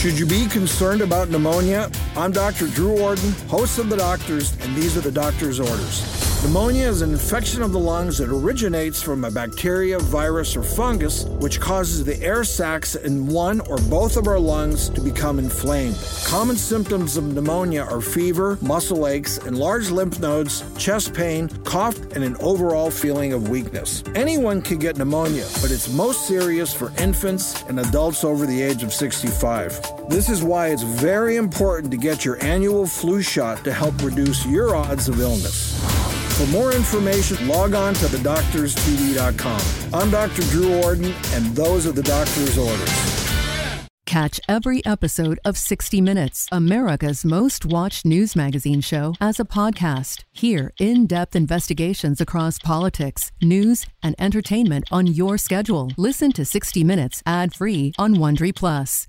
Should you be concerned about pneumonia? I'm Dr. Drew Ordon, host of The Doctors, and these are the doctor's orders. Pneumonia is an infection of the lungs that originates from a bacteria, virus, or fungus, which causes the air sacs in one or both of our lungs to become inflamed. Common symptoms of pneumonia are fever, muscle aches, enlarged lymph nodes, chest pain, cough, and an overall feeling of weakness. Anyone can get pneumonia, but it's most serious for infants and adults over the age of 65. This is why it's very important to get your annual flu shot to help reduce your odds of illness. For more information, log on to thedoctorstv.com. I'm Dr. Drew Ordon, and those are the doctor's orders. Catch every episode of 60 Minutes, America's most watched news magazine show, as a podcast. Hear in depth investigations across politics, news, and entertainment on your schedule. Listen to 60 Minutes ad free on Wondery Plus.